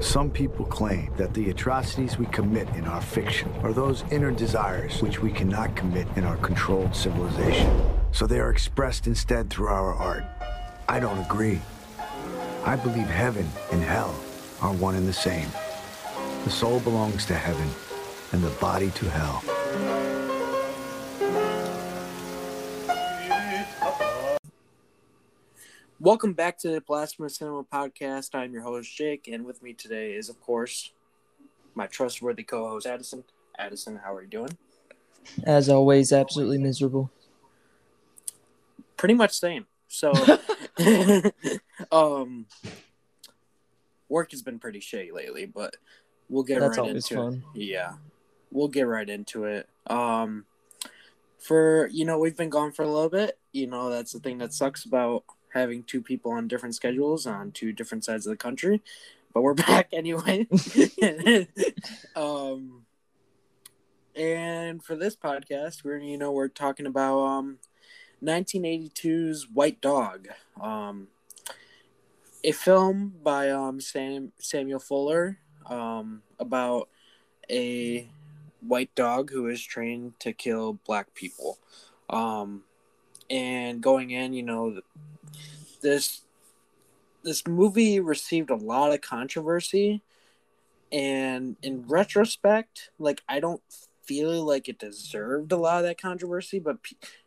Some people claim that the atrocities we commit in our fiction are those inner desires which we cannot commit in our controlled civilization. So they are expressed instead through our art. I don't agree. I believe heaven and hell are one and the same. The soul belongs to heaven and the body to hell. Welcome back to the Blasphemous Cinema Podcast. I'm your host, Jake, and with me today is, of course, my trustworthy co host, Addison. Addison, how are you doing? As always, absolutely miserable. Pretty much same. So, um, work has been pretty shitty lately, but we'll get That's right into fun. it. Yeah, we'll get right into it. Um, for you know, we've been gone for a little bit. You know, that's the thing that sucks about having two people on different schedules on two different sides of the country. But we're back anyway. um, and for this podcast, we're you know we're talking about um 1982's White Dog, um, a film by um Sam Samuel Fuller, um about a white dog who is trained to kill black people, um, and going in, you know, this this movie received a lot of controversy, and in retrospect, like I don't feel like it deserved a lot of that controversy, but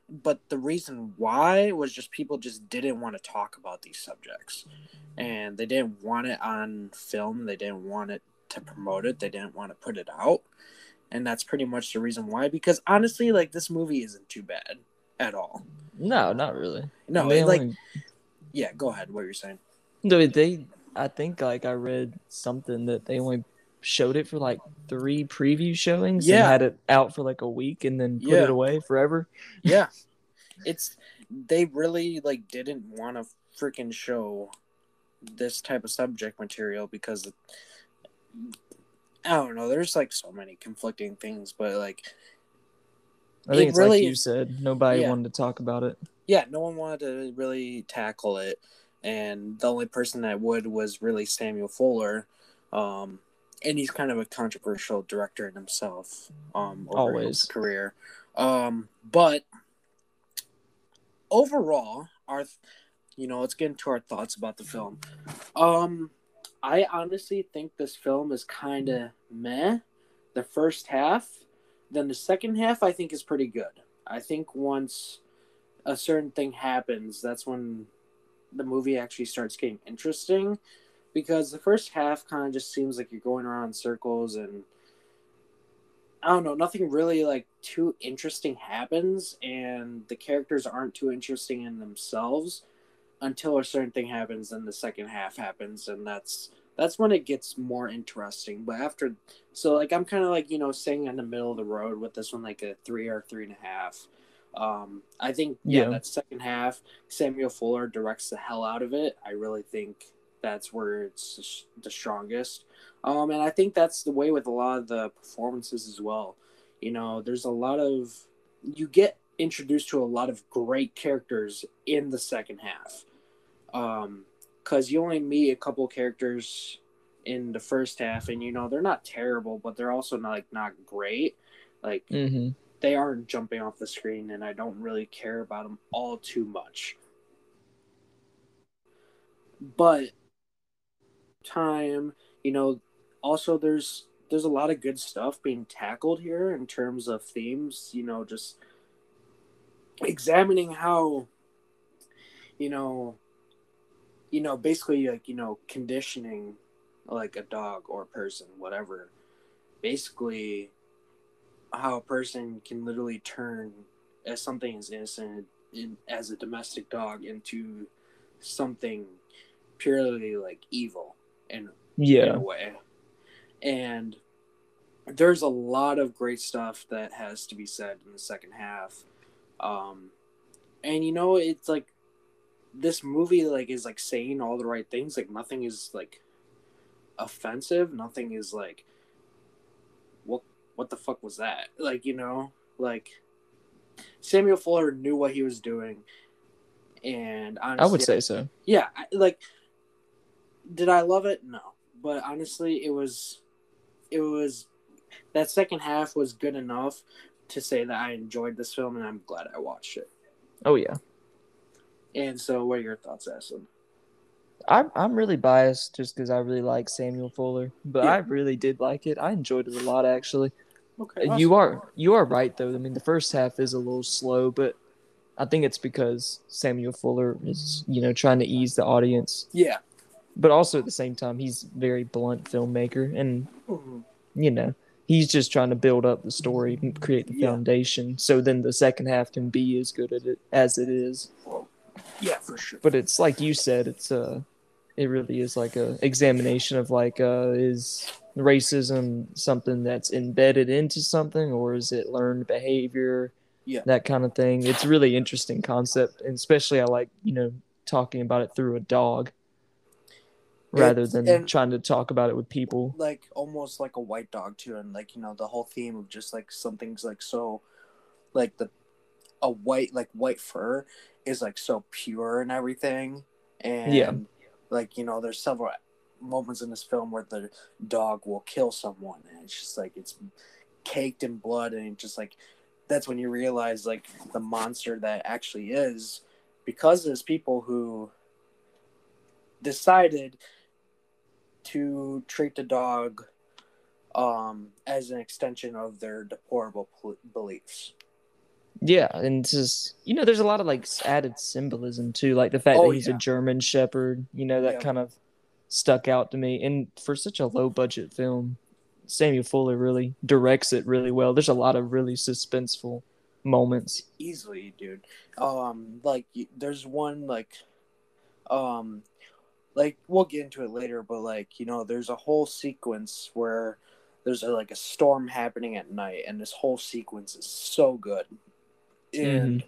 but the reason why was just people just didn't want to talk about these subjects. And they didn't want it on film they didn't want it to promote it they didn't want to put it out. And that's pretty much the reason why because honestly like this movie isn't too bad at all. No, not really. no it, like yeah go ahead what you're saying no, they. I think like I read something that they only showed it for like three preview showings Yeah. and had it out for like a week and then put Yeah. it away forever. yeah it's they really like didn't want to freaking show this type of subject material because i don't know there's like so many conflicting things but like I think it's really like you said. Nobody Yeah. wanted to talk about it. Yeah, no one wanted to really tackle it, and the only person that would was really Samuel Fuller, um, and he's kind of a controversial director in himself, um, over his Always. career, um, but overall, our, you know, let's get into our thoughts about the film. Um, I honestly think this film is kind of meh. The first half, then the second half, I think is pretty good. I think once a certain thing happens, that's when the movie actually starts getting interesting. Because the first half kind of just seems like you're going around in circles and I don't know, nothing really like too interesting happens, and the characters aren't too interesting in themselves until a certain thing happens, and the second half happens, and that's that's when it gets more interesting. But after, so like I'm kind of like you know staying in the middle of the road with this one, like a three or three and a half. Um, I think yeah, Yeah. that second half, Samuel Fuller directs the hell out of it. I really think that's where it's the strongest. Um, and I think that's the way with a lot of the performances as well. You know, there's a lot of you get introduced to a lot of great characters in the second half. Um, because you only meet a couple characters in the first half, and you know they're not terrible, but they're also not like not great. Like hmm they aren't jumping off the screen, and I don't really care about them all too much. But time, you know, also there's there's a lot of good stuff being tackled here in terms of themes. You know, just examining how, you know, you know, basically like you know conditioning like a dog or a person, whatever. Basically, how a person can literally turn as something as innocent in, as a domestic dog into something purely like evil in, in Yeah. a way. And there's a lot of great stuff that has to be said in the second half. Um, and you know, it's like this movie like is like saying all the right things. Like nothing is like offensive. Nothing is like what the fuck was that? Like you know, like Samuel Fuller knew what he was doing, and honestly, I would say so. yeah, like, did I love it? No, but honestly, it was, it was, that second half was good enough to say that I enjoyed this film and I'm glad I watched it. Oh yeah. And so, what are your thoughts, Addison? I'm I'm really biased just because I really like Samuel Fuller, but Yeah. I really did like it. I enjoyed it a lot actually. Okay, You are you are right though. I mean, the first half is a little slow, but I think it's because Samuel Fuller is you know trying to ease the audience, yeah, but also at the same time he's a very blunt filmmaker, and Mhm. you know he's just trying to build up the story and create the Yeah. foundation, so then the second half can be as good at it as it is. yeah, for sure. but it's like you said it's uh it really is like a examination of like uh is racism something that's embedded into something or is it learned behavior Yeah. that kind of thing it's a really interesting concept and especially i like you know talking about it through a dog rather It's- than trying to talk about it with people like almost like a white dog too, and like you know the whole theme of just like something's like so, like the, a white like white fur is like so pure and everything, and Yeah. like you know there's several moments in this film where the dog will kill someone, and it's just like it's caked in blood, and just like that's when you realize like the monster that actually is, because there's people who decided to treat the dog um, as an extension of their deplorable pl- beliefs. yeah and just you know there's a lot of like added symbolism too like the fact Oh, that he's yeah. a german shepherd you know that Yeah. kind of stuck out to me and for such a low budget film samuel fuller really directs it really well there's a lot of really suspenseful moments Easily, dude. Um, like there's one like, um, like we'll get into it later, but like you know, there's a whole sequence where there's a, like a storm happening at night, and this whole sequence is so good. And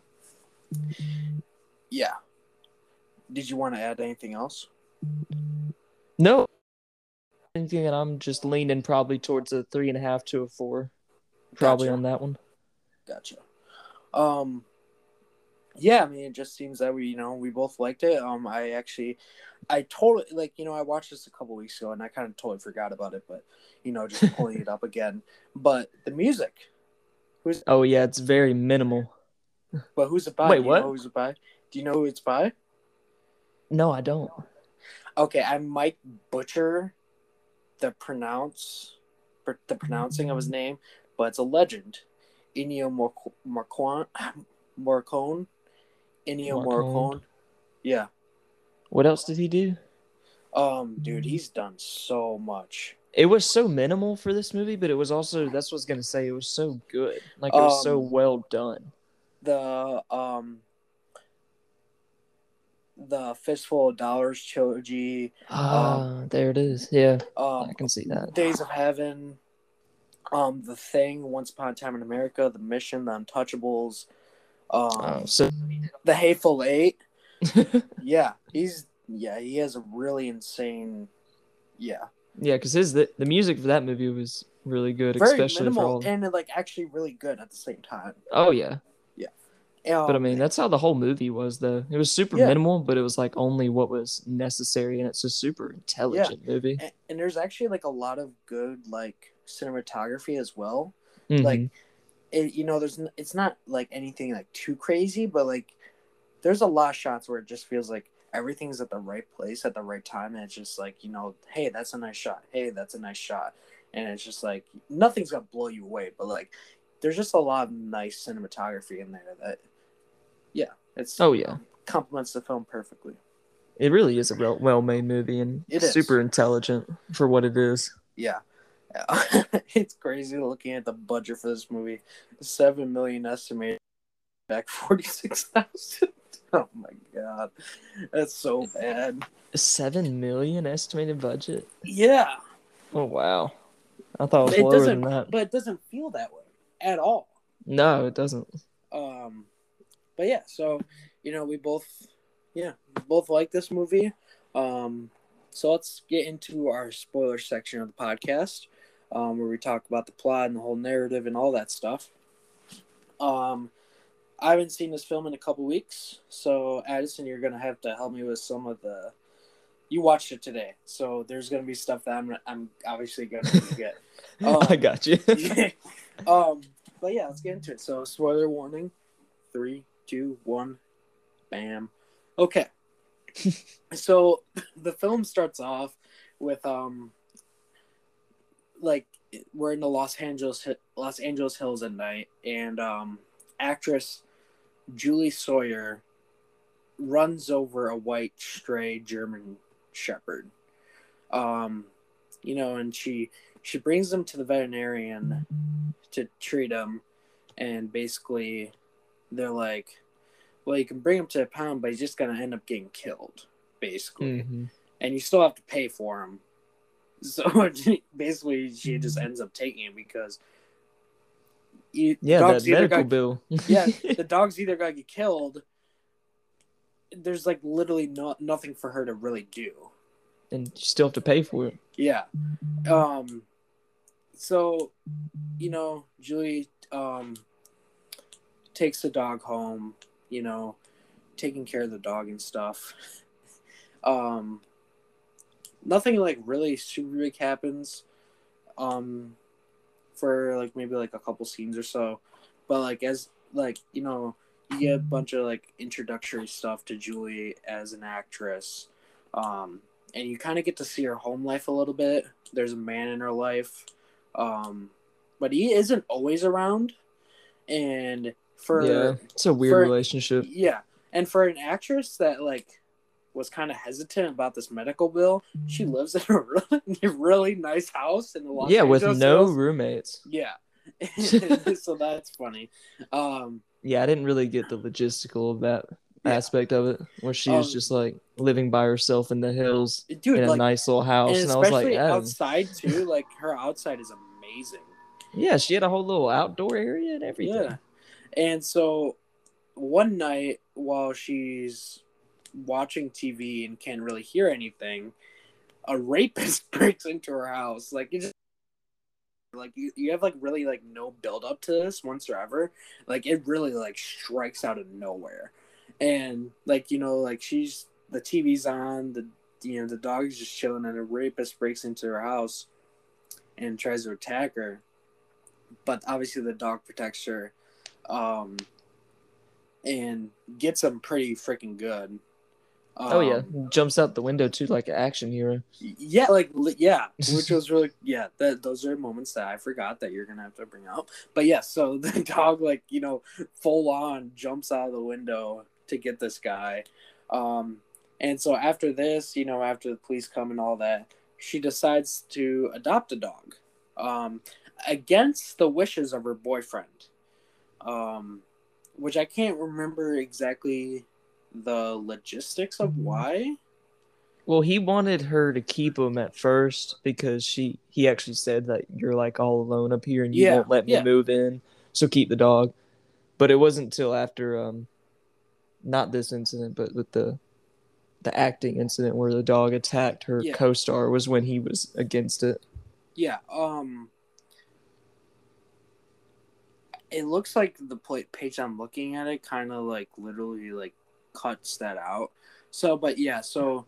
yeah, did you want to add anything else? No anything that i'm just leaning probably towards a three and a half to a four probably Gotcha. on that one Gotcha. Um, yeah, I mean, it just seems that we, you know, we both liked it. Um, I actually, I totally like, you know, I watched this a couple weeks ago and I kind of totally forgot about it, but you know, just pulling it up again. But the music, who's, oh yeah it's very minimal but who's it by? Wait, what? who's it by? Do you know who it's by? no i don't Okay, I might butcher the pronounce, pr- the pronouncing of his name, but it's a legend. Ennio Morc- Morricone, Morricone, Ennio Morricone. Yeah. what else did he do Um, dude, he's done so much. it was so minimal for this movie, but it was also that's what I was gonna say. It was so good, like it was so Um, well done. The um, the fistful of dollars trilogy. Ah, there it is. Yeah, Um, I can see that. Days of Heaven. Um, The Thing, Once Upon a Time in America, The Mission, The Untouchables. Um, Oh, so The Hateful Eight. Yeah, he's yeah, he has a really insane. Yeah, yeah, because his the, the music for that movie was really good, very especially for all. and like actually really good at the same time. Oh yeah, Um, but I mean that's how the whole movie was though. It was super Yeah. minimal, but it was like only what was necessary, and it's a super intelligent movie. and, and there's actually like a lot of good like cinematography as well. Mhm. Like, it, you know, there's it's not like anything like too crazy, but like there's a lot of shots where it just feels like everything's at the right place at the right time, and it's just like you know, hey, that's a nice shot. Hey, that's a nice shot, and it's just like nothing's gonna blow you away, but like there's just a lot of nice cinematography in there that, yeah, it's oh yeah, complements the film perfectly. it really is a well well made movie and It is. super intelligent for what it is. Yeah. it's crazy looking at the budget for this movie. Seven million estimated back forty six thousand. Oh my god. That's so bad. Seven million estimated budget. Yeah. Oh wow, I thought it was It lower doesn't than that. but it doesn't feel that way at all. No, it doesn't. Um but yeah, so you know, we both yeah, both like this movie. Um so let's get into our spoiler section of the podcast, um, where we talk about the plot and the whole narrative and all that stuff. Um I haven't seen this film in a couple weeks, so Addison, you're gonna have to help me with some of the you watched it today, so there's gonna be stuff that I'm I'm obviously gonna forget. Um, I got you. um, but yeah, let's get into it. So, spoiler warning: three, two, one, bam. Okay. so the film starts off with um, like we're in the Los Angeles Los Angeles Hills at night, and um, actress Julie Sawyer runs over a white stray German Shepherd. Um, you know, and she she brings him to the veterinarian to treat him, and basically they're like, "Well, you can bring him to a pound, but he's just gonna end up getting killed, basically, Mhm. and you still have to pay for him." So basically, she just ends up taking him because. You, Yeah, dog's that medical got- bill. yeah, the dog's either gonna get killed. There's like literally not nothing for her to really do. and you still have to pay for it. Yeah. Um. So, you know, Julie um takes the dog home. You know, taking care of the dog and stuff. Um. Nothing like really super big happens. Um. For like maybe like a couple scenes or so, but like as like you know you get a bunch of like introductory stuff to Julie as an actress. Um, and you kind of get to see her home life a little bit. There's a man in her life, um, but he isn't always around. And for yeah, it's a weird for- relationship. yeah, and for an actress that like was kind of hesitant about this medical bill, she lives in a really, really nice house in the Los yeah, with no roommates. Yeah, so that's funny. Um, Yeah, I didn't really get the logistical of that Yeah. aspect of it, where she was Um, just like living by herself in the hills dude, in a like, nice little house, and and, I was like, oh. outside too. Like her outside is amazing. yeah, she had a whole little outdoor area and everything. Yeah. And so one night while she's watching TV and can't really hear anything, a rapist breaks into her house. Like you just like you, you have like really like no build up to this whatsoever. Like it really like strikes out of nowhere. And like, you know, like she's the TV's on, the you know, the dog's just chilling and a rapist breaks into her house and tries to attack her. But obviously the dog protects her um, and gets him pretty freaking good. Oh yeah, Um, jumps out the window too, like an action hero. yeah, like yeah, which was really yeah. That those are moments that I forgot that you're gonna have to bring up. But yeah, so the dog like you know full on jumps out of the window to get this guy, um, and so after this, you know, after the police come and all that, she decides to adopt a dog, um, against the wishes of her boyfriend, um, which I can't remember exactly the logistics of why. Well, he wanted her to keep him at first because she he actually said that you're like all alone up here and you Yeah, won't let me yeah. move in, so keep the dog. But it wasn't until after um, not this incident, but with the the acting incident where the dog attacked her Yeah. co-star was when he was against it. Yeah, um it looks like the page I'm looking at it kind of like literally like cuts that out. So, but yeah, so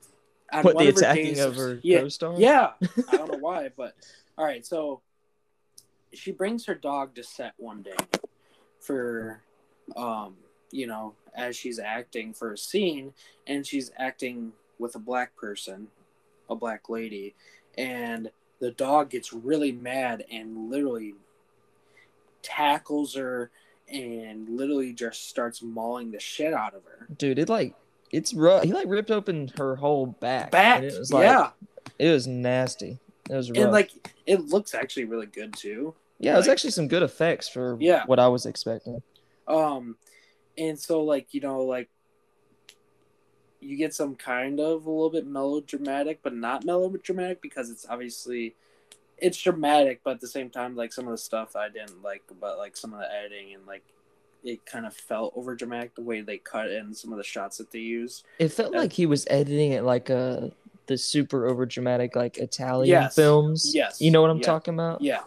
on What one the attacking days- of her yeah, co-star? yeah, I don't know why, but all right. So she brings her dog to set one day for, um, you know, as she's acting for a scene, and she's acting with a black person, a black lady, and the dog gets really mad and literally tackles her and literally just starts mauling the shit out of her. dude, it like it's rough. He like ripped open her whole back. Back, it was like yeah, it was nasty. It was rough. and like it looks actually really good too. yeah, it was actually some good effects for Yeah. what I was expecting. Um, and so like you know like you get some kind of a little bit melodramatic, but not melodramatic because it's obviously it's dramatic, but at the same time like some of the stuff I didn't like about like some of the editing and like it kind of felt over dramatic the way they cut in some of the shots that they used. It felt Uh, like he was editing it like a the super over dramatic like Italian Yes. films. Yes. You know what I'm Yeah. talking about? Yeah,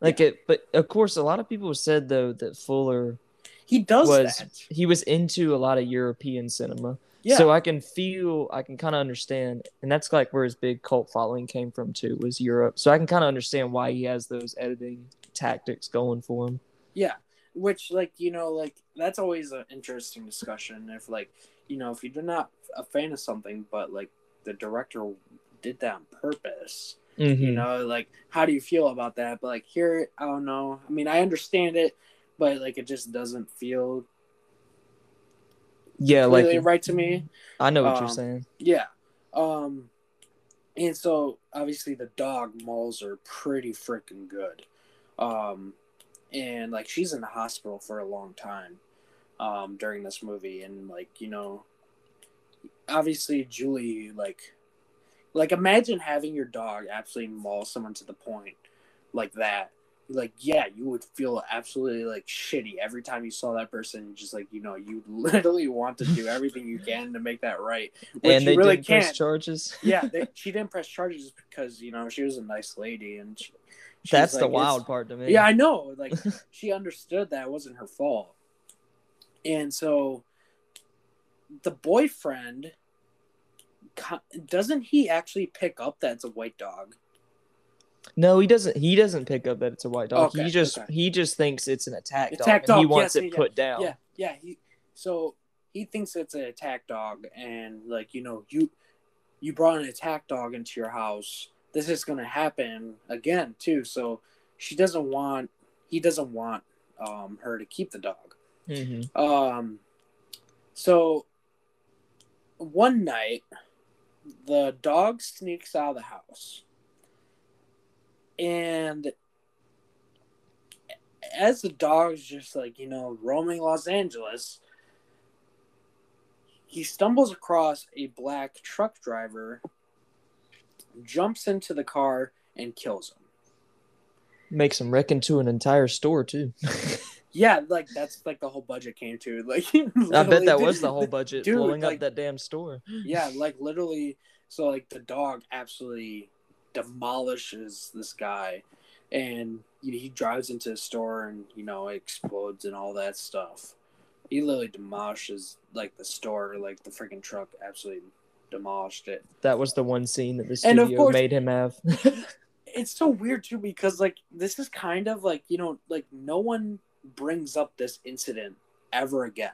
Like it but of course a lot of people said though that Fuller he does was that. he was into a lot of European cinema. Yeah. So I can feel, I can kind of understand, and that's like where his big cult following came from too, was Europe. So I can kind of understand why he has those editing tactics going for him. Yeah, which like you know like that's always an interesting discussion. If like you know if you're not a fan of something, but like the director did that on purpose, you Mhm. know like how do you feel about that? But like here, I don't know. I mean, I understand it, but like it just doesn't feel Yeah, like right to me. I know what you're um, saying. Yeah. Um and so obviously the dog mauls are pretty freaking good. Um and like she's in the hospital for a long time um during this movie and like, you know, obviously Julie like like imagine having your dog absolutely maul someone to the point like that. Like yeah, you would feel absolutely like shitty every time you saw that person. Just like you know, you literally want to do everything you can to make that right, which And they really didn't can't. press charges. yeah, they, she didn't press charges because you know she was a nice lady, and she, That's like, the wild part to me. Yeah, I know. Like she understood that it wasn't her fault, and so the boyfriend doesn't he actually pick up that it's a white dog? No, he doesn't. He doesn't pick up that it's a white dog. Okay, he just okay. he just thinks it's an attack, Attack dog, and he wants yes, it yeah, put down. Yeah, yeah. He so he thinks it's an attack dog, and like you know, you you brought an attack dog into your house. This is gonna happen again too. So she doesn't want he doesn't want um her to keep the dog. hmm Um, so one night, the dog sneaks out of the house, and as the dog's just like you know roaming Los Angeles, he stumbles across a black truck driver, jumps into the car, and kills him. Makes him wreck into an entire store too. Yeah, like that's like the whole budget came to. Like, I bet that was the whole budget dude, blowing like- up that damn store. yeah like literally so like the dog absolutely demolishes this guy and you know, he drives into the store and you know it explodes and all that stuff he literally demolishes like the store like the freaking truck absolutely demolished it That was the one scene that the studio course- made him have. it's so weird too because like this is kind of like you know like no one brings up this incident ever again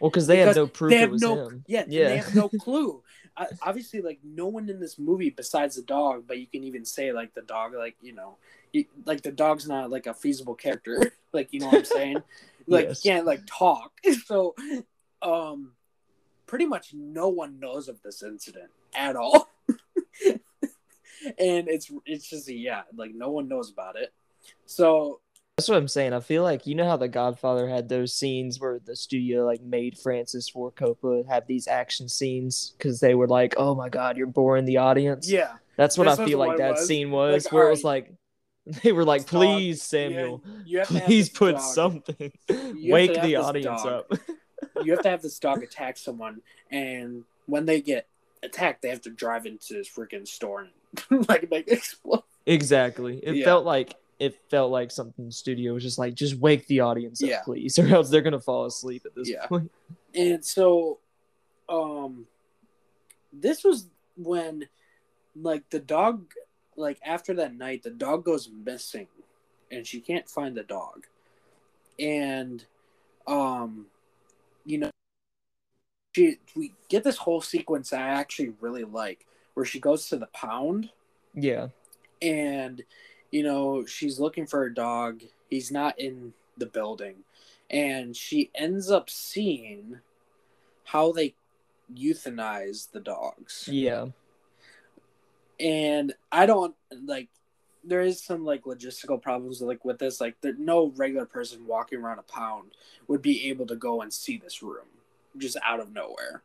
well, because they Because no proof they it have no him. yeah, Yeah. they have no clue I, obviously like no one in this movie besides the dog but you can even say like the dog like you know you, like the dog's not like a feasible character. Like you know what i'm saying? Like Yes. can't like talk. So um pretty much no one knows of this incident at all. And it's it's just yeah like no one knows about it. So That's what I'm saying. I feel like you know how The Godfather had those scenes where the studio like made Francis Ford Coppola have these action scenes because they were like, "Oh my God, you're boring the audience." yeah that's what I feel like that was. scene was, Like, where it was like they were like, this dog- "Please, Samuel, you have to have please put dog- something, wake the audience dog. up." you have to have this dog attack someone, and when they get attacked, they have to drive into this freaking store and like make explode. exactly. It Yeah. felt like it felt like something the studio was just like, "Just wake the audience up, please, or else they're gonna fall asleep at this Yeah. point." And so, um, this was when, like, the dog, like after that night, the dog goes missing, and she can't find the dog, and, um, you know, she we get this whole sequence I actually really like, where she goes to the pound. Yeah, and you know she's looking for her dog. He's not in the building. And she ends up seeing how they euthanize the dogs. Yeah. and i don't like there is some like logistical problems like with this. Like there, no regular person walking around a pound would be able to go and see this room just out of nowhere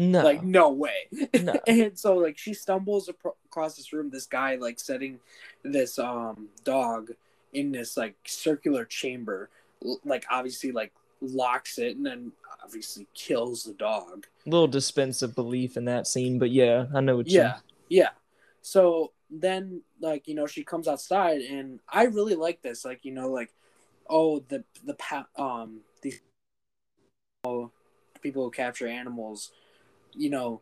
No, like no way no. and so like she stumbles across this room this guy like setting this um dog in this like circular chamber like obviously like locks it and then obviously kills the dog little dispense of belief in that scene, but yeah, I know what you. yeah yeah so then like you know she comes outside and i really like this like you know like oh the the pa- um these oh, people who capture animals you know,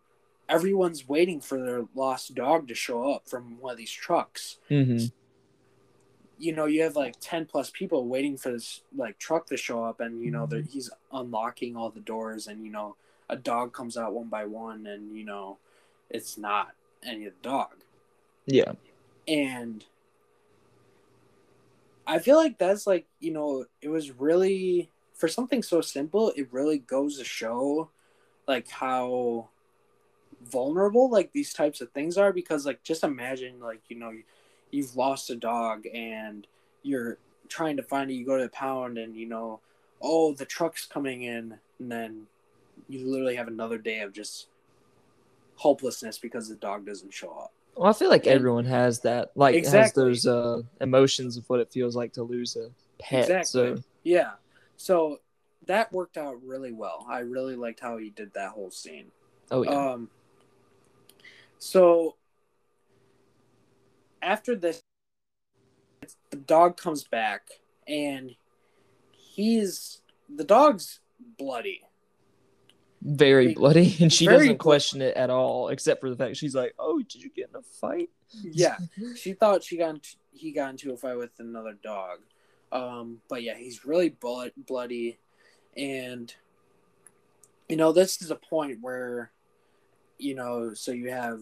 everyone's waiting for their lost dog to show up from one of these trucks. Mm-hmm. You know, you have like ten plus people waiting for this like truck to show up, and you know Mhm. he's unlocking all the doors, and you know a dog comes out one by one, and you know it's not any of the dog. Yeah. and I feel like that's like you know it was really for something so simple it really goes to show like how vulnerable like these types of things are because like just imagine like you know you've lost a dog and you're trying to find it you go to the pound and you know oh the truck's coming in and then you literally have another day of just hopelessness because the dog doesn't show up Well, I feel like And- everyone has that, like, has those uh, emotions of what it feels like to lose a pet. Exactly. So, Yeah. So that worked out really well. I really liked how he did that whole scene. oh yeah, Um so after this the dog comes back and he's the dog's bloody. very big- bloody, and she doesn't blo- question it at all, except for the fact she's like, "Oh, did you get in a fight?" Yeah. she thought she got into, he got into a fight with another dog. Um, but yeah, he's really blood, bloody, and you know this is a point where you know so you have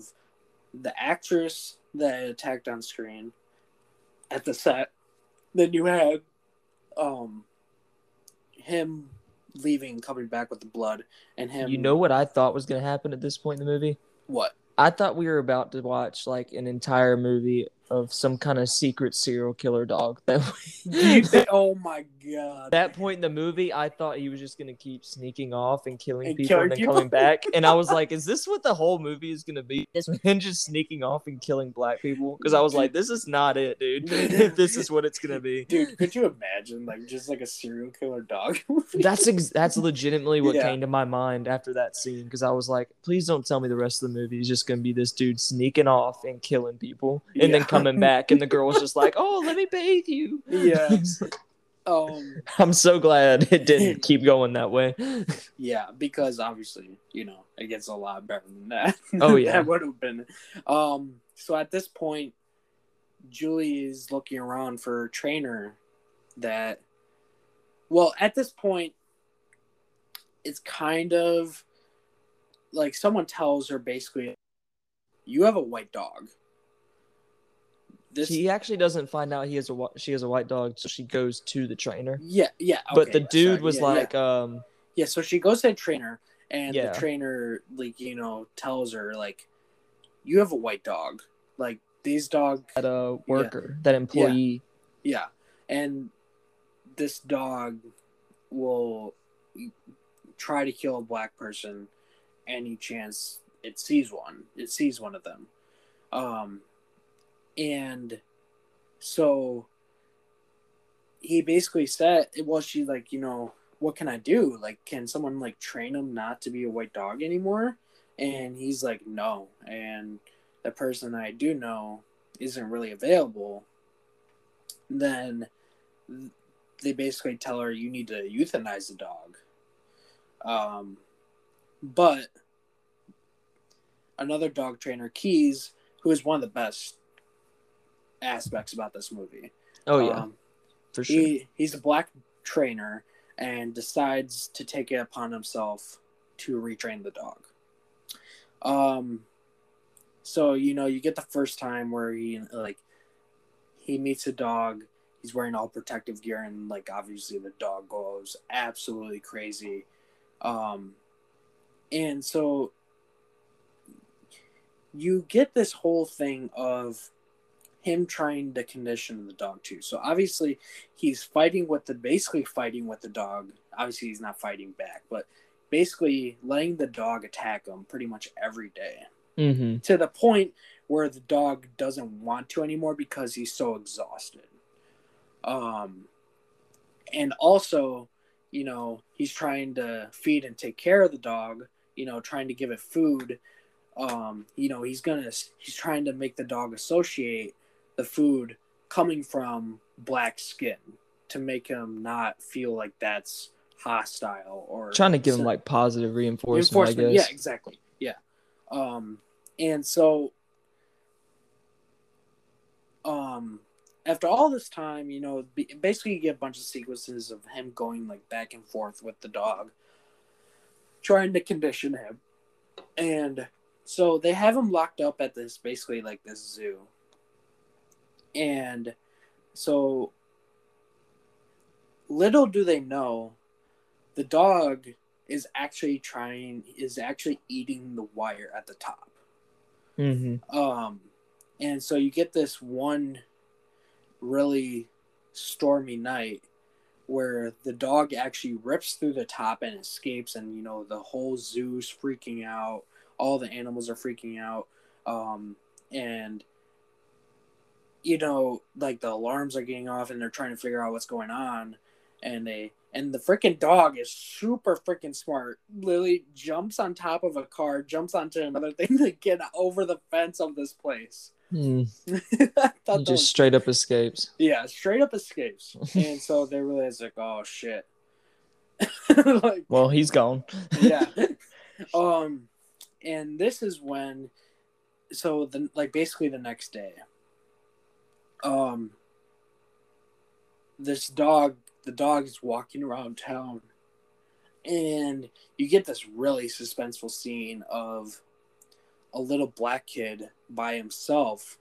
the actress that attacked on screen at the set, then you had um him leaving, coming back with the blood, and him. You know what I thought was gonna happen at this point in the movie? what? I thought we were about to watch like an entire movie of some kind of secret serial killer dog. That think? Oh my god! that point in the movie, I thought he was just gonna keep sneaking off and killing And people killing and then people? coming back. And I was like, is this what the whole movie is gonna be? This man just sneaking off and killing black people? Because I was like, this is not it, dude. if this is what it's gonna be. Dude, could you imagine like just like a serial killer dog? That's ex- that's legitimately what Yeah. came to my mind after that scene because I was like, please don't tell me the rest of the movie is just gonna be this dude sneaking off and killing people and then Yeah. Coming back and the girl was just like, oh, let me bathe you. yeah. Um. I'm so glad it didn't keep going that way. Yeah, because obviously, you know, it gets a lot better than that. Oh, yeah. that would have been. Um. So at this point, Julie is looking around for a trainer that. Well, at this point, it's kind of like someone tells her basically, "You have a white dog." This. She actually doesn't find out he has a she has a white dog, so she goes to the trainer. yeah, yeah. but okay, the dude sorry, was yeah, yeah. like, um, Yeah, so she goes to the trainer, and Yeah. the trainer, like, you know, tells her, like, you have a white dog. Like, these dogs, that uh worker, that employee. yeah. And this dog will try to kill a black person any chance it sees one. It sees one of them. Um, and so he basically said, well, she's like, you know, what can I do? Like, can someone like train him not to be a white dog anymore? And he's like, no. And the person I do know isn't really available. Then they basically tell her you need to euthanize the dog. Um, but another dog trainer, Keys, who is one of the best aspects about this movie. Oh yeah, Um, for sure. he he's a black trainer and decides to take it upon himself to retrain the dog. Um, so you know you get the first time where he like he meets a dog. He's wearing all protective gear and like obviously the dog goes absolutely crazy. Um, and so you get this whole thing of him trying to condition the dog too. So obviously he's fighting with the basically fighting with the dog. Obviously he's not fighting back, but basically letting the dog attack him pretty much every day Mm-hmm. to the point where the dog doesn't want to anymore because he's so exhausted. Um and also, you know, he's trying to feed and take care of the dog, you know, trying to give it food. Um, you know, he's gonna he's trying to make the dog associate the food coming from black skin to make him not feel like that's hostile or Trying to give him like positive reinforcement, I reinforcement. guess. Yeah, exactly. Yeah. Um, and so, um, after all this time, you know, basically you get a bunch of sequences of him going like back and forth with the dog, trying to condition him. And so they have him locked up at this basically like this zoo. And so little do they know the dog is actually trying is actually eating the wire at the top. Mm-hmm. Um, and so you get this one really stormy night where the dog actually rips through the top and escapes, and you know the whole zoo's freaking out. All the animals are freaking out, um, and you know, like the alarms are getting off, and they're trying to figure out what's going on, and they and the freaking dog is super freaking smart. Lily jumps on top of a car, jumps onto another thing to get over the fence of this place. Mm. I He thought that just was- straight up escapes. yeah, straight up escapes. and so they realize like, oh shit. like Well, he's gone. yeah. Um and this is when so the like basically the next day. Um this dog the dog is walking around town and you get this really suspenseful scene of a little black kid by himself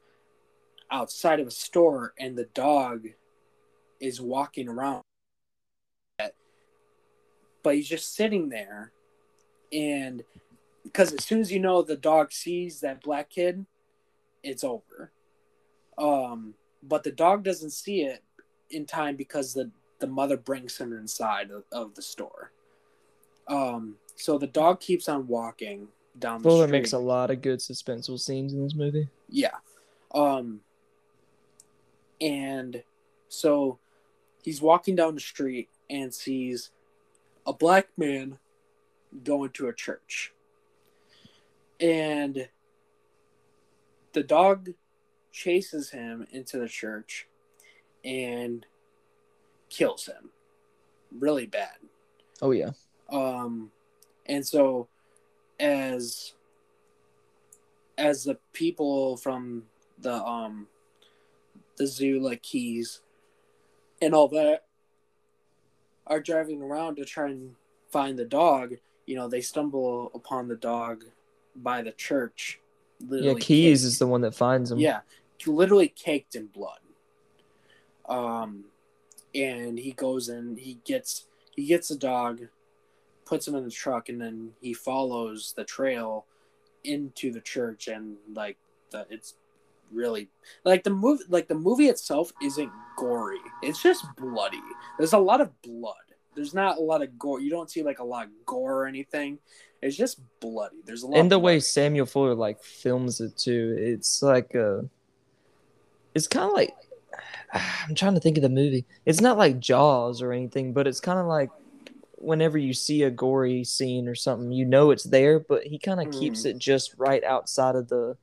outside of a store and the dog is walking around. But he's just sitting there and because as soon as you know the dog sees that black kid it's over. Um but the dog doesn't see it in time because the the mother brings him inside of, of the store um so the dog keeps on walking down the Fuller street makes a lot of good suspenseful scenes in this movie. yeah. Um and so he's walking down the street and sees a black man going to a church. And the dog chases him into the church and kills him really bad. Oh yeah. Um, and so as as the people from the um the zoo like Keys and all that are driving around to try and find the dog, you know, they stumble upon the dog by the church. Yeah, Keys caked- is the one that finds him. yeah, literally caked in blood. Um, and he goes and he gets he gets the dog, puts him in the truck, and then he follows the trail into the church, and like the it's really like the movie like the movie itself isn't gory. It's just bloody. There's a lot of blood. There's not a lot of gore. You don't see like a lot of gore or anything. It's just bloody. There's a lot. and the way. Samuel Fuller like films it too, it's like uh it's kind of like I'm trying to think of the movie. It's not like Jaws or anything, but it's kind of like whenever you see a gory scene or something, you know it's there, but he kind of keeps Mhm. it just right outside of the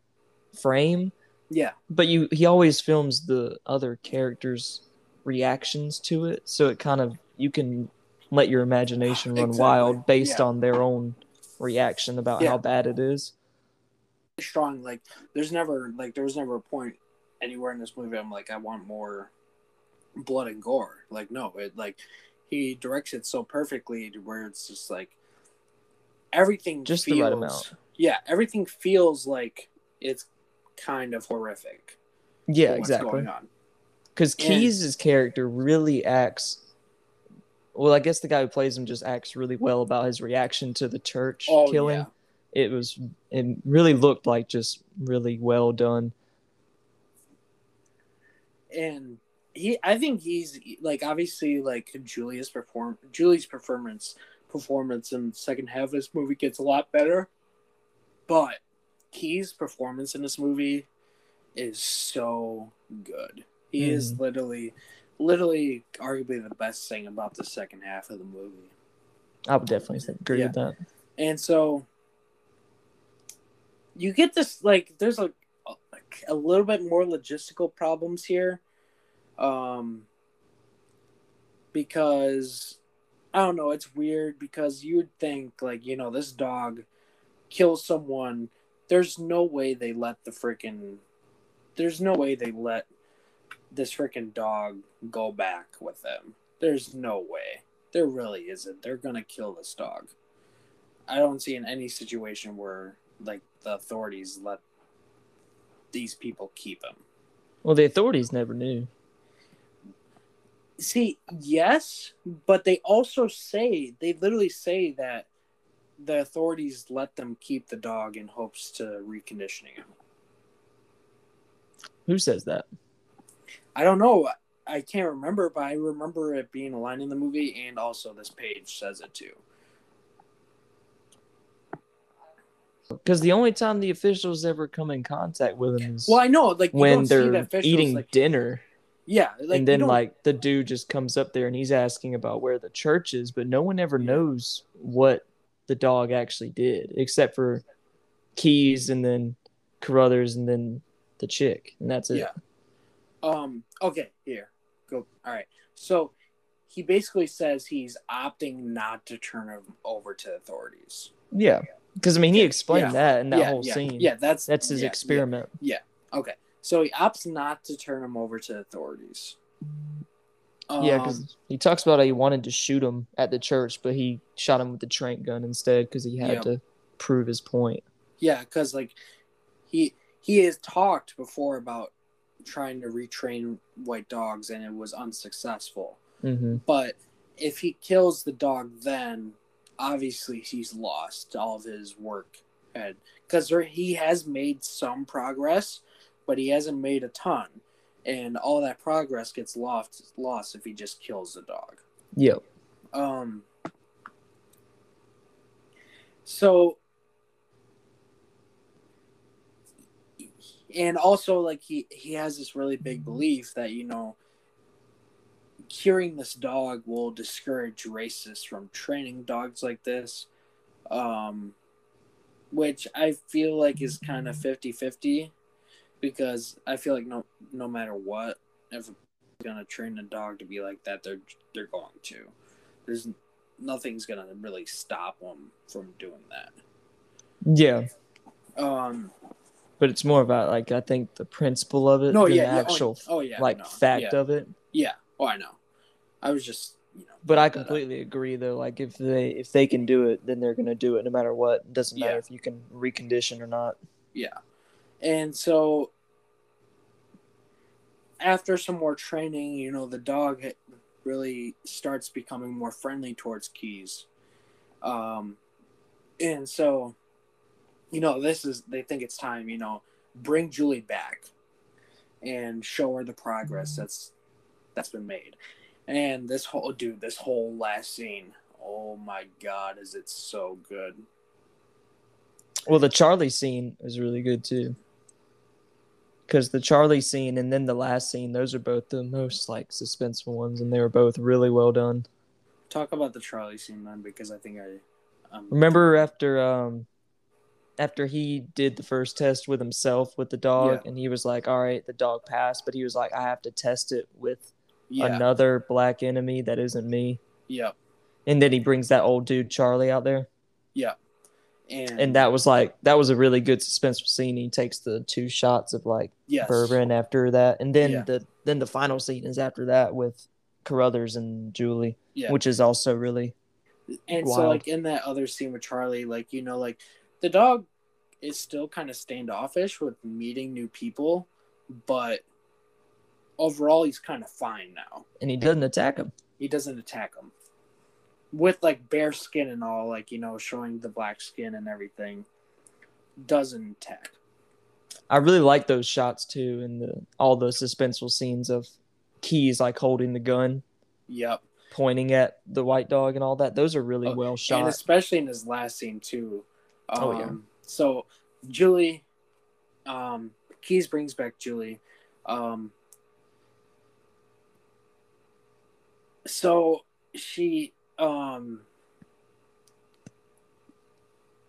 frame. yeah, But you he always films the other characters' reactions to it, so it kind of you can let your imagination run Exactly. wild based Yeah. on their own reaction about Yeah. how bad it is. strong. Like there's never like there was never a point anywhere in this movie I'm like I want more blood and gore. Like no, it like he directs it so perfectly to where it's just like everything Just the feels, right amount. Yeah, everything feels like it's kind of horrific. Yeah, what's exactly. Going on. Because Keys' character really acts. Well, I guess the guy who plays him just acts really well about his reaction to the church Oh killing. yeah. It was, it really looked like just really well done. And he i think he's like obviously like julia's perform julie's performance performance in the second half of this movie gets a lot better but Keys' performance in this movie is so good. He hmm. is literally literally arguably the best thing about the second half of the movie. I would definitely agree with that. and so you get this like there's a a little bit more logistical problems here um because i don't know it's weird because you'd think like you know this dog kills someone, there's no way they let the freaking there's no way they let this freaking dog go back with them. There's no way. There really isn't. They're gonna kill this dog. I don't see in any situation where like the authorities let these people keep him. Well, the authorities never knew. See, yes, but they also say they literally say that the authorities let them keep the dog in hopes to reconditioning him. Who says that? I don't know. I can't remember, but I remember it being a line in the movie, and also this page says it too. Because the only time the officials ever come in contact with him is Well, I know, like when the they're officials, eating like, dinner. yeah, like and then like the dude just comes up there and he's asking about where the church is, but no one ever Yeah. knows what the dog actually did, except for Keys and then Carruthers and then the chick, and that's it. Yeah. Um. Okay. Here. Go. All right. So he basically says he's opting not to turn him over to authorities. Yeah, because I mean he explained Yeah. that in that yeah, whole yeah, scene. Yeah. That's that's his yeah, experiment. Yeah. Okay. So he opts not to turn him over to authorities. Yeah, Um, because he talks about how he wanted to shoot him at the church, but he shot him with the trank gun instead because he had to prove his point. Yeah, because like he he has talked before about trying to retrain white dogs and it was unsuccessful. hmm But if he kills the dog, then obviously he's lost all of his work, and because he has made some progress, but he hasn't made a ton, and all that progress gets lost lost if he just kills the dog. Yep. Um. So. And also, like he he has this really big belief that you know, curing this dog will discourage racists from training dogs like this, um, which I feel like is kind of 50-50 because I feel like no no matter what, if gonna train a dog to be like that, they're they're going to. There's nothing's gonna really stop them from doing that. Yeah, Um, but it's more about like I think the principle of it no, than yeah, the yeah, actual oh, oh, yeah, like no, fact yeah, of it. yeah. Oh, I know. I was just, you know, But I completely agree though. Like if they if they can do it, then they're gonna do it no matter what. It doesn't matter Yeah. if you can recondition or not. Yeah. And so, after some more training, you know, the dog really starts becoming more friendly towards Keys. Um, and so, you know, this is, they think it's time, you know, bring Julie back and show her the progress that's that's been made. And this whole dude, this whole last scene, oh my god, is it so good. Well, the Charlie scene is really good too. Because the Charlie scene and then the last scene, those are both the most like suspenseful ones, and they were both really well done. Talk about the Charlie scene then, because I think I um, Remember after um after he did the first test with himself with the dog, Yeah. and he was like, "All right, the dog passed," but he was like, "I have to test it with yeah, another black enemy that isn't me." Yep. And then he brings that old dude Charlie out there. And, and that was like that was a really good suspenseful scene. He takes the two shots of like yes, bourbon after that, and then Yeah. the then the final scene is after that with Carruthers and Julie, Yeah. which is also really and so like in that other scene with Charlie, like you know, like the dog is still kind of standoffish with meeting new people, but overall he's kind of fine now. and he doesn't attack him. He doesn't attack him. with like bare skin and all, like you know, showing the black skin and everything. Doesn't attack. I really like those shots too, and the all the suspenseful scenes of Keys like holding the gun, Yep. pointing at the white dog, and all that. Those are really Oh, well and shot. especially in his last scene too. Um, Oh, yeah. So Julie, um, Keys brings back Julie. Um, so she, um,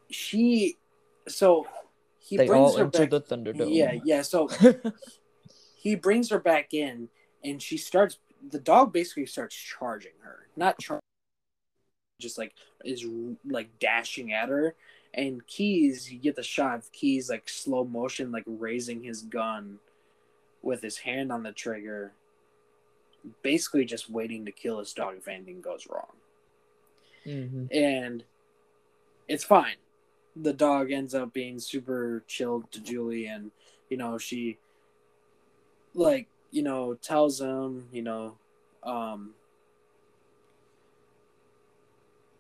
she, so he They brings all her back. the Thunderdome. yeah, yeah. So he brings her back in and she starts the dog basically starts charging her not char- just like is like dashing at her And Keys, you get the shot of Keys like slow motion, like raising his gun with his hand on the trigger, basically just waiting to kill his dog if anything goes wrong. hmm And it's fine. The dog ends up being super chilled to Julie, and you know she, like you know, tells him, you know, um,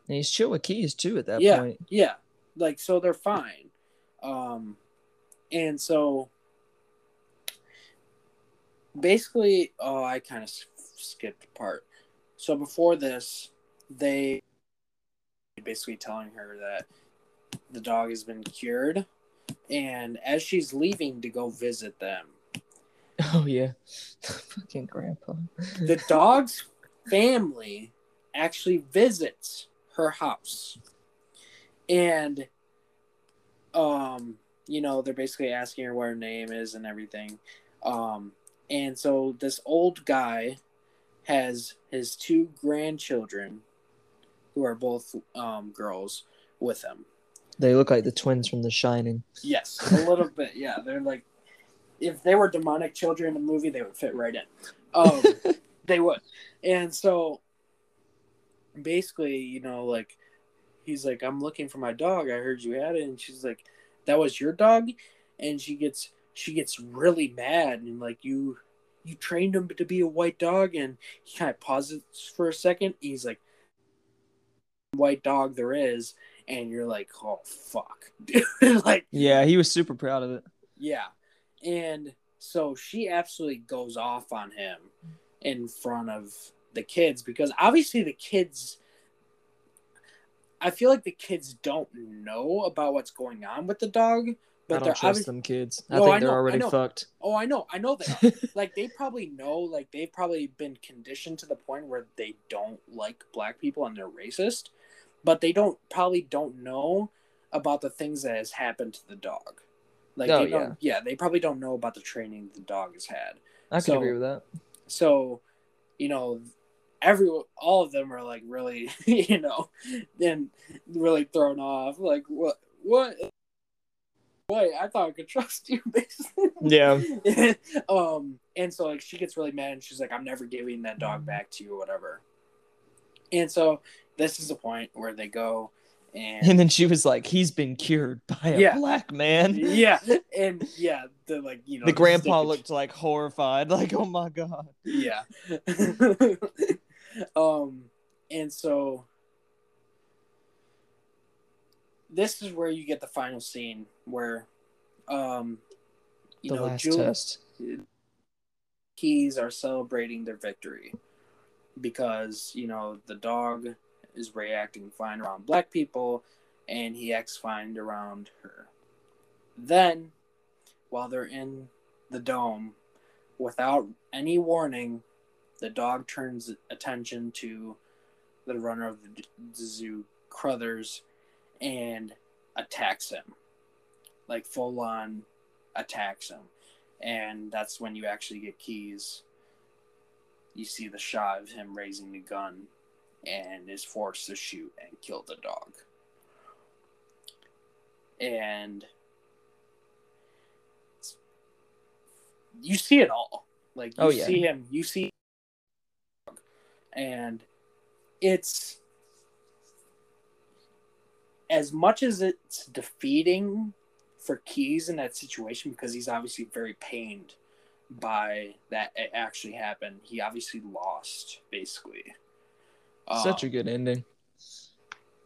And he's chill with keys too at that yeah, point. yeah, like so they're fine. Um, and so basically, oh, I kind of skipped part. So before this, they basically telling her that the dog has been cured, and as she's leaving to go visit them, Oh yeah, fucking grandpa. the dog's family actually visits her house and um you know they're basically asking her what her name is and everything um and so this old guy has his two grandchildren who are both um girls with him They look like the twins from The Shining. Yes, a little bit. Yeah, they're like, if they were demonic children in the movie, they would fit right in. Um, they would. And so, basically, you know, like, he's like, I'm looking for my dog. I heard you had it, and she's like, that was your dog, and she gets she gets really mad and like you you trained him to be a white dog and he kind of pauses for a second he's like white dog there is and you're like oh fuck dude like Yeah, he was super proud of it. yeah. And so she absolutely goes off on him in front of the kids because obviously the kids I feel like the kids don't know about what's going on with the dog, I don't they're trust obviously them kids. I No, think I they're know, already fucked. Oh, I know. I know they like they probably know like they've probably been conditioned to the point where they don't like black people and they're racist, but they don't probably don't know about the things that has happened to the dog. Like Oh, they don't, yeah, they probably don't know about the training the dog has had. I can So- agree with that. So, you know, every all of them are like really, you know, and really thrown off. Like what what Wait, I thought I could trust you, basically. Yeah. um, and so like she gets really mad and she's like, I'm never giving that dog back to you or whatever. And so this is the point where they go and And then she was like, "He's been cured by a Yeah. black man." yeah, and yeah, the like you know the grandpa looked like horrified, like, "Oh my god." yeah. um, and so this is where you get the final scene where, um, you the know, test. Keys are celebrating their victory because you know the dog is reacting fine around black people, and he acts fine around her. Then, while they're in the dome, without any warning, the dog turns attention to the runner of the, the zoo, Carruthers, and attacks him. Like full on attacks him. And that's when you actually get keys. You see the shot of him raising the gun and is forced to shoot and kill the dog. And you see it all. Like you Oh, yeah. see him, you see and it's as much as it's defeating for Keys in that situation because he's obviously very pained by that it actually happened. He obviously lost basically. Such Um, a good ending.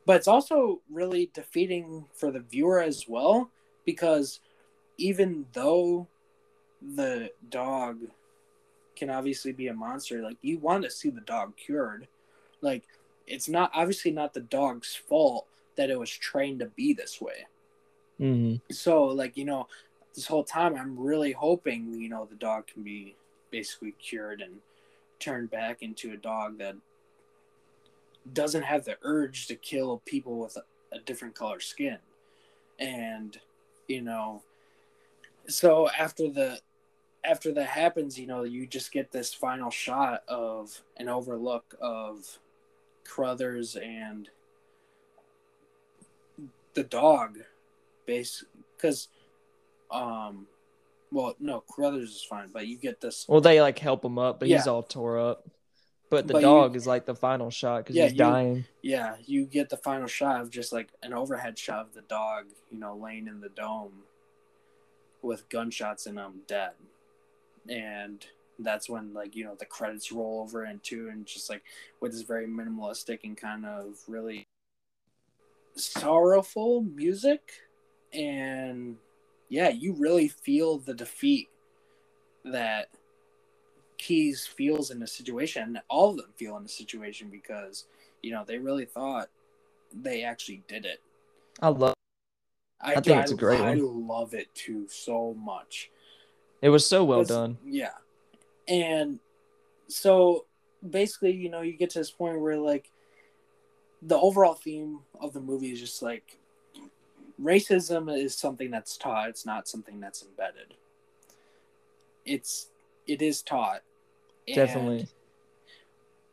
but it's also really defeating for the viewer as well because even though the dog can obviously be a monster like you want to see the dog cured like it's not obviously not the dog's fault that it was trained to be this way. Hmm so like you know this whole time i'm really hoping you know the dog can be basically cured and turned back into a dog that doesn't have the urge to kill people with a, a different color skin. And you know so after the after that happens you know you just get this final shot of an overlook of Carruthers and the dog, base because, um, well, no, Carruthers is fine, but you get this. Well, they like help him up, but he's all tore up. But the But you- dog is like the final shot because Yeah, he's you- dying. Yeah, you get the final shot of just like an overhead shot of the dog, you know, laying in the dome with gunshots and I'm dead. And that's when like you know the credits roll over into and just like with this very minimalistic and kind of really sorrowful music and yeah you really feel the defeat that keys feels in the situation all of them feel in the situation because you know they really thought they actually did it I love. i, I think it's a great I one. love it too so much It was so well 'Cause- done. Yeah. And so basically, you know, you get to this point where like the overall theme of the movie is just like racism is something that's taught, it's not something that's embedded. It's it is taught. And, Definitely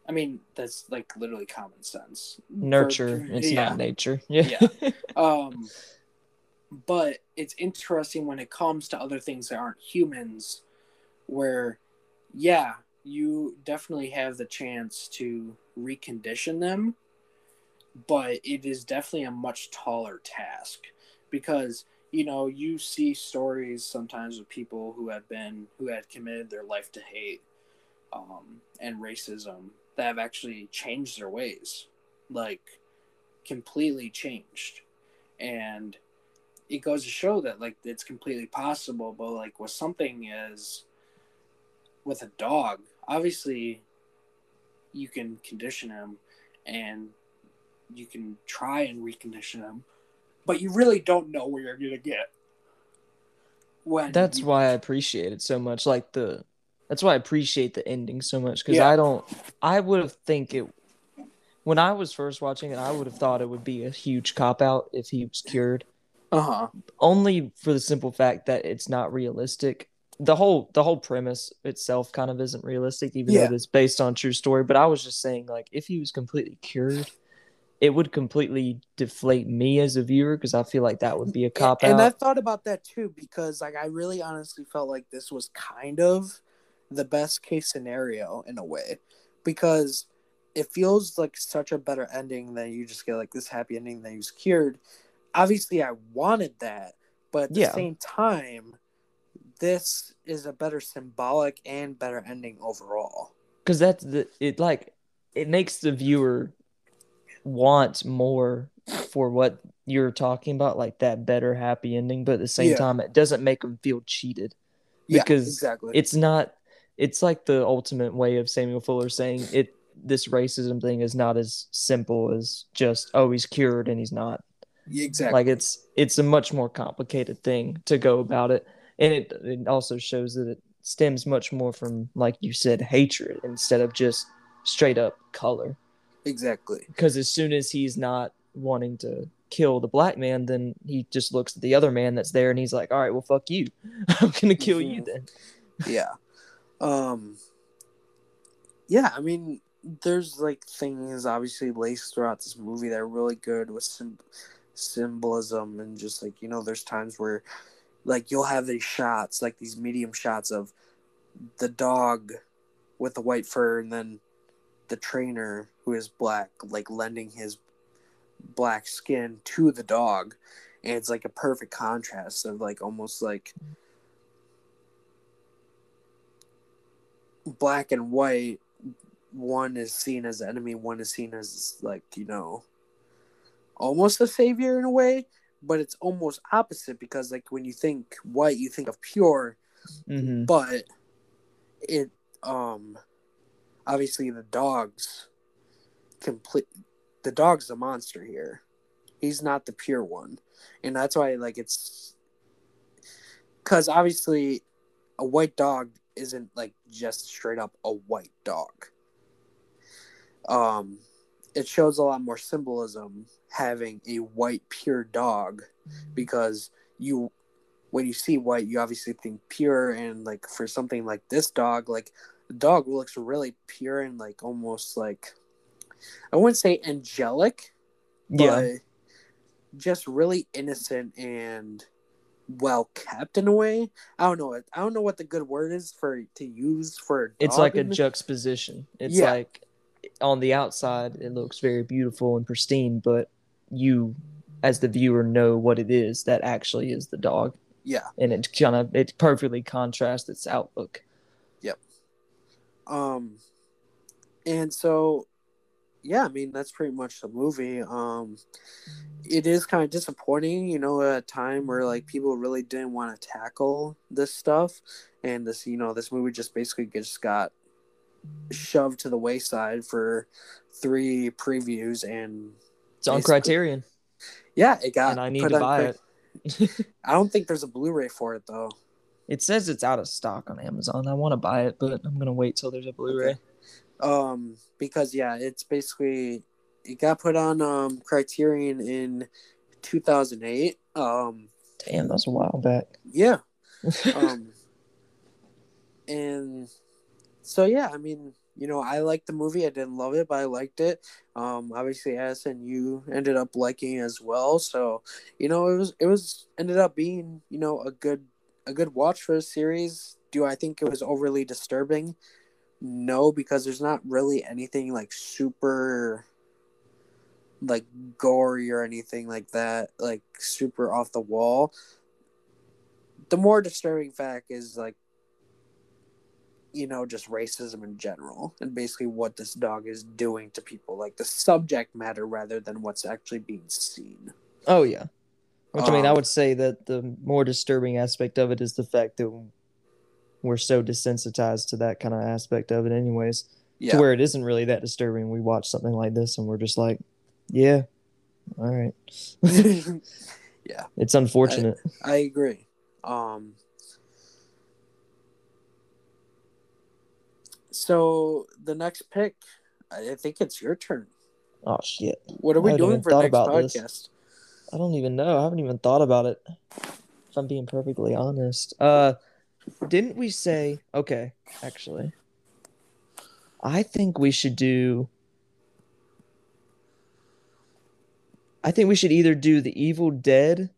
I mean, that's like literally common sense. nurture. For- it's yeah. not nature. Yeah. Um, but it's interesting when it comes to other things that aren't humans, where, yeah, you definitely have the chance to recondition them, but it is definitely a much taller task because you know you see stories sometimes of people who have been who had committed their life to hate um, and racism that have actually changed their ways like completely changed. And it goes to show that like it's completely possible but like with something as with a dog obviously you can condition him and you can try and recondition him but you really don't know where you're gonna get when That's you- why I appreciate it so much. Like the, that's why I appreciate the ending so much because Yeah. I don't. I would have think it when I was first watching it. I would have thought it would be a huge cop out if he was cured. uh-huh Only for the simple fact that it's not realistic. The whole the whole premise itself kind of isn't realistic, even Yeah. though it's based on true story. But I was just saying, like, if he was completely cured, it would completely deflate me as a viewer because I feel like that would be a cop and out. And I thought about that too because like I really honestly felt like this was kind of the best case scenario in a way because it feels like such a better ending than you just get like this happy ending that he's cured. Obviously, I wanted that, but at the Yeah. same time, this is a better symbolic and better ending overall. because that's the it like it makes the viewer want more for what you're talking about like that better happy ending but at the same Yeah. time it doesn't make them feel cheated Yeah, Because exactly. it's not it's like the ultimate way of samuel fuller saying it this racism thing is not as simple as just oh he's cured and he's not exactly. like it's it's a much more complicated thing to go about it and it it also shows that it stems much more from like you said hatred instead of just straight up color exactly. because as soon as he's not wanting to kill the black man then he just looks at the other man that's there and he's like all right well fuck you i'm gonna kill you Mhm. then yeah um yeah i mean there's like things obviously laced throughout this movie that are really good with sym- symbolism and just like you know there's times where like you'll have these shots like these medium shots of the dog with the white fur and then the trainer who is black like lending his black skin to the dog and it's like a perfect contrast of like almost like black and white. One is seen as enemy one is seen as like you know almost a savior in a way but it's almost opposite because like when you think white you think of pure hmm but it um obviously the dog's complete the dog's a monster here. He's not the pure one. And that's why like it's because obviously a white dog isn't like just straight up a white dog. Um it shows a lot more symbolism having a white pure dog because you when you see white you obviously think pure and like for something like this dog like the dog looks really pure and like almost like i wouldn't say angelic yeah but just really innocent and well kept in a way. I don't know. I don't know what the good word is for to use for. It's like a juxtaposition. It's Yeah. like on the outside it looks very beautiful and pristine, but you as the viewer know what it is that actually is the dog. Yeah. And it kind of it perfectly contrasts its outlook. Um, and so, yeah, I mean that's pretty much the movie. Um, it is kind of disappointing, you know, at a time where like people really didn't want to tackle this stuff, and this, you know, this movie just basically just got shoved to the wayside for three previews, and It's on Criterion, yeah, it got. and I need to buy Cri- it. I don't think there's a Blu-ray for it though. It says it's out of stock on Amazon. I want to buy it, but I'm gonna wait till there's a Blu-ray. um because yeah it's basically it got put on um criterion in 2008 um Damn, that's a while back. yeah um and so yeah i mean you know i liked the movie i didn't love it but i liked it um obviously as and you ended up liking it as well so you know it was it was ended up being you know a good a good watch for a series. Do i think it was overly disturbing? No because there's not really anything like super like gory or anything like that like super off the wall. The more disturbing fact is like you know just racism in general and basically what this dog is doing to people like the subject matter rather than what's actually being seen. Oh yeah. Which I mean, I Um, would say that the more disturbing aspect of it is the fact that we're so desensitized to that kind of aspect of it, anyways. yeah To where it isn't really that disturbing. We watch something like this and we're just like, yeah, all right. Yeah. It's unfortunate. i agree um so the next pick i think it's your turn oh shit. what are we I doing for next podcast? this. I don't even know. I haven't even thought about it. If I'm being perfectly honest. Uh didn't we say okay, actually. I think we should do I think we should either do the Evil Dead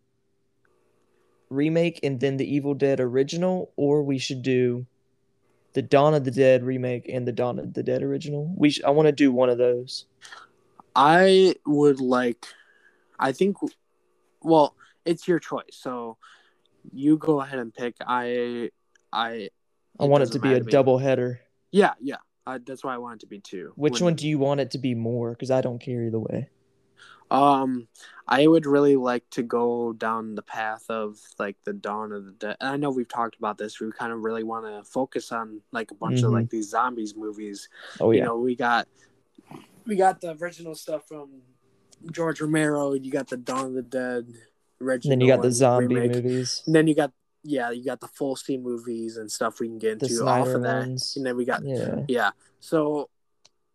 remake and then the Evil Dead original or we should do the Dawn of the Dead remake and the Dawn of the Dead original. We sh- I want to do one of those. I would like. I think. Well, it's your choice. So you go ahead and pick. I. I. I want it to be a double header. Yeah, yeah. That's why I want it to be two. Which When- one do you want it to be more? Because I don't care either way. Um, I would really like to go down the path of like the Dawn of the Dead. And I know we've talked about this. We kind of really want to focus on like a bunch of Mhm. like these zombies movies. Oh yeah. You know, we got we got the original stuff from George Romero. You got the Dawn of the Dead. then you got the zombie remake. movies. And then you got yeah, you got the full steam movies and stuff we can get into off of that. ones. And then we got Yeah. yeah. So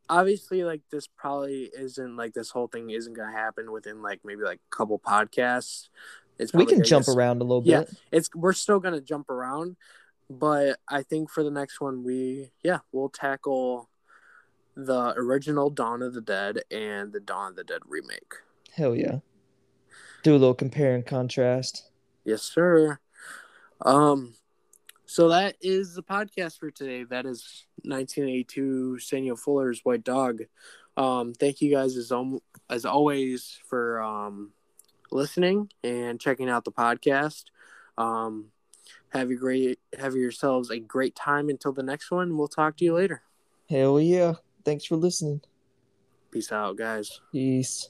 obviously like this probably isn't like this whole thing isn't gonna happen within like maybe like a couple podcasts. It's We can jump around a little Yeah. bit. It's we're still gonna jump around, but I think for the next one we yeah, we'll tackle the original Dawn of the Dead and the Dawn of the Dead remake. Hell yeah. Do a little compare and contrast. Yes, sir. Um, so that is the podcast for today. That is 1982 Samuel Fuller's White Dog. Um, thank you guys as um, as always for um, listening and checking out the podcast. Um, have a great have yourselves a great time until the next one. We'll talk to you later. Hell yeah. Thanks for listening. Peace out, guys. Peace.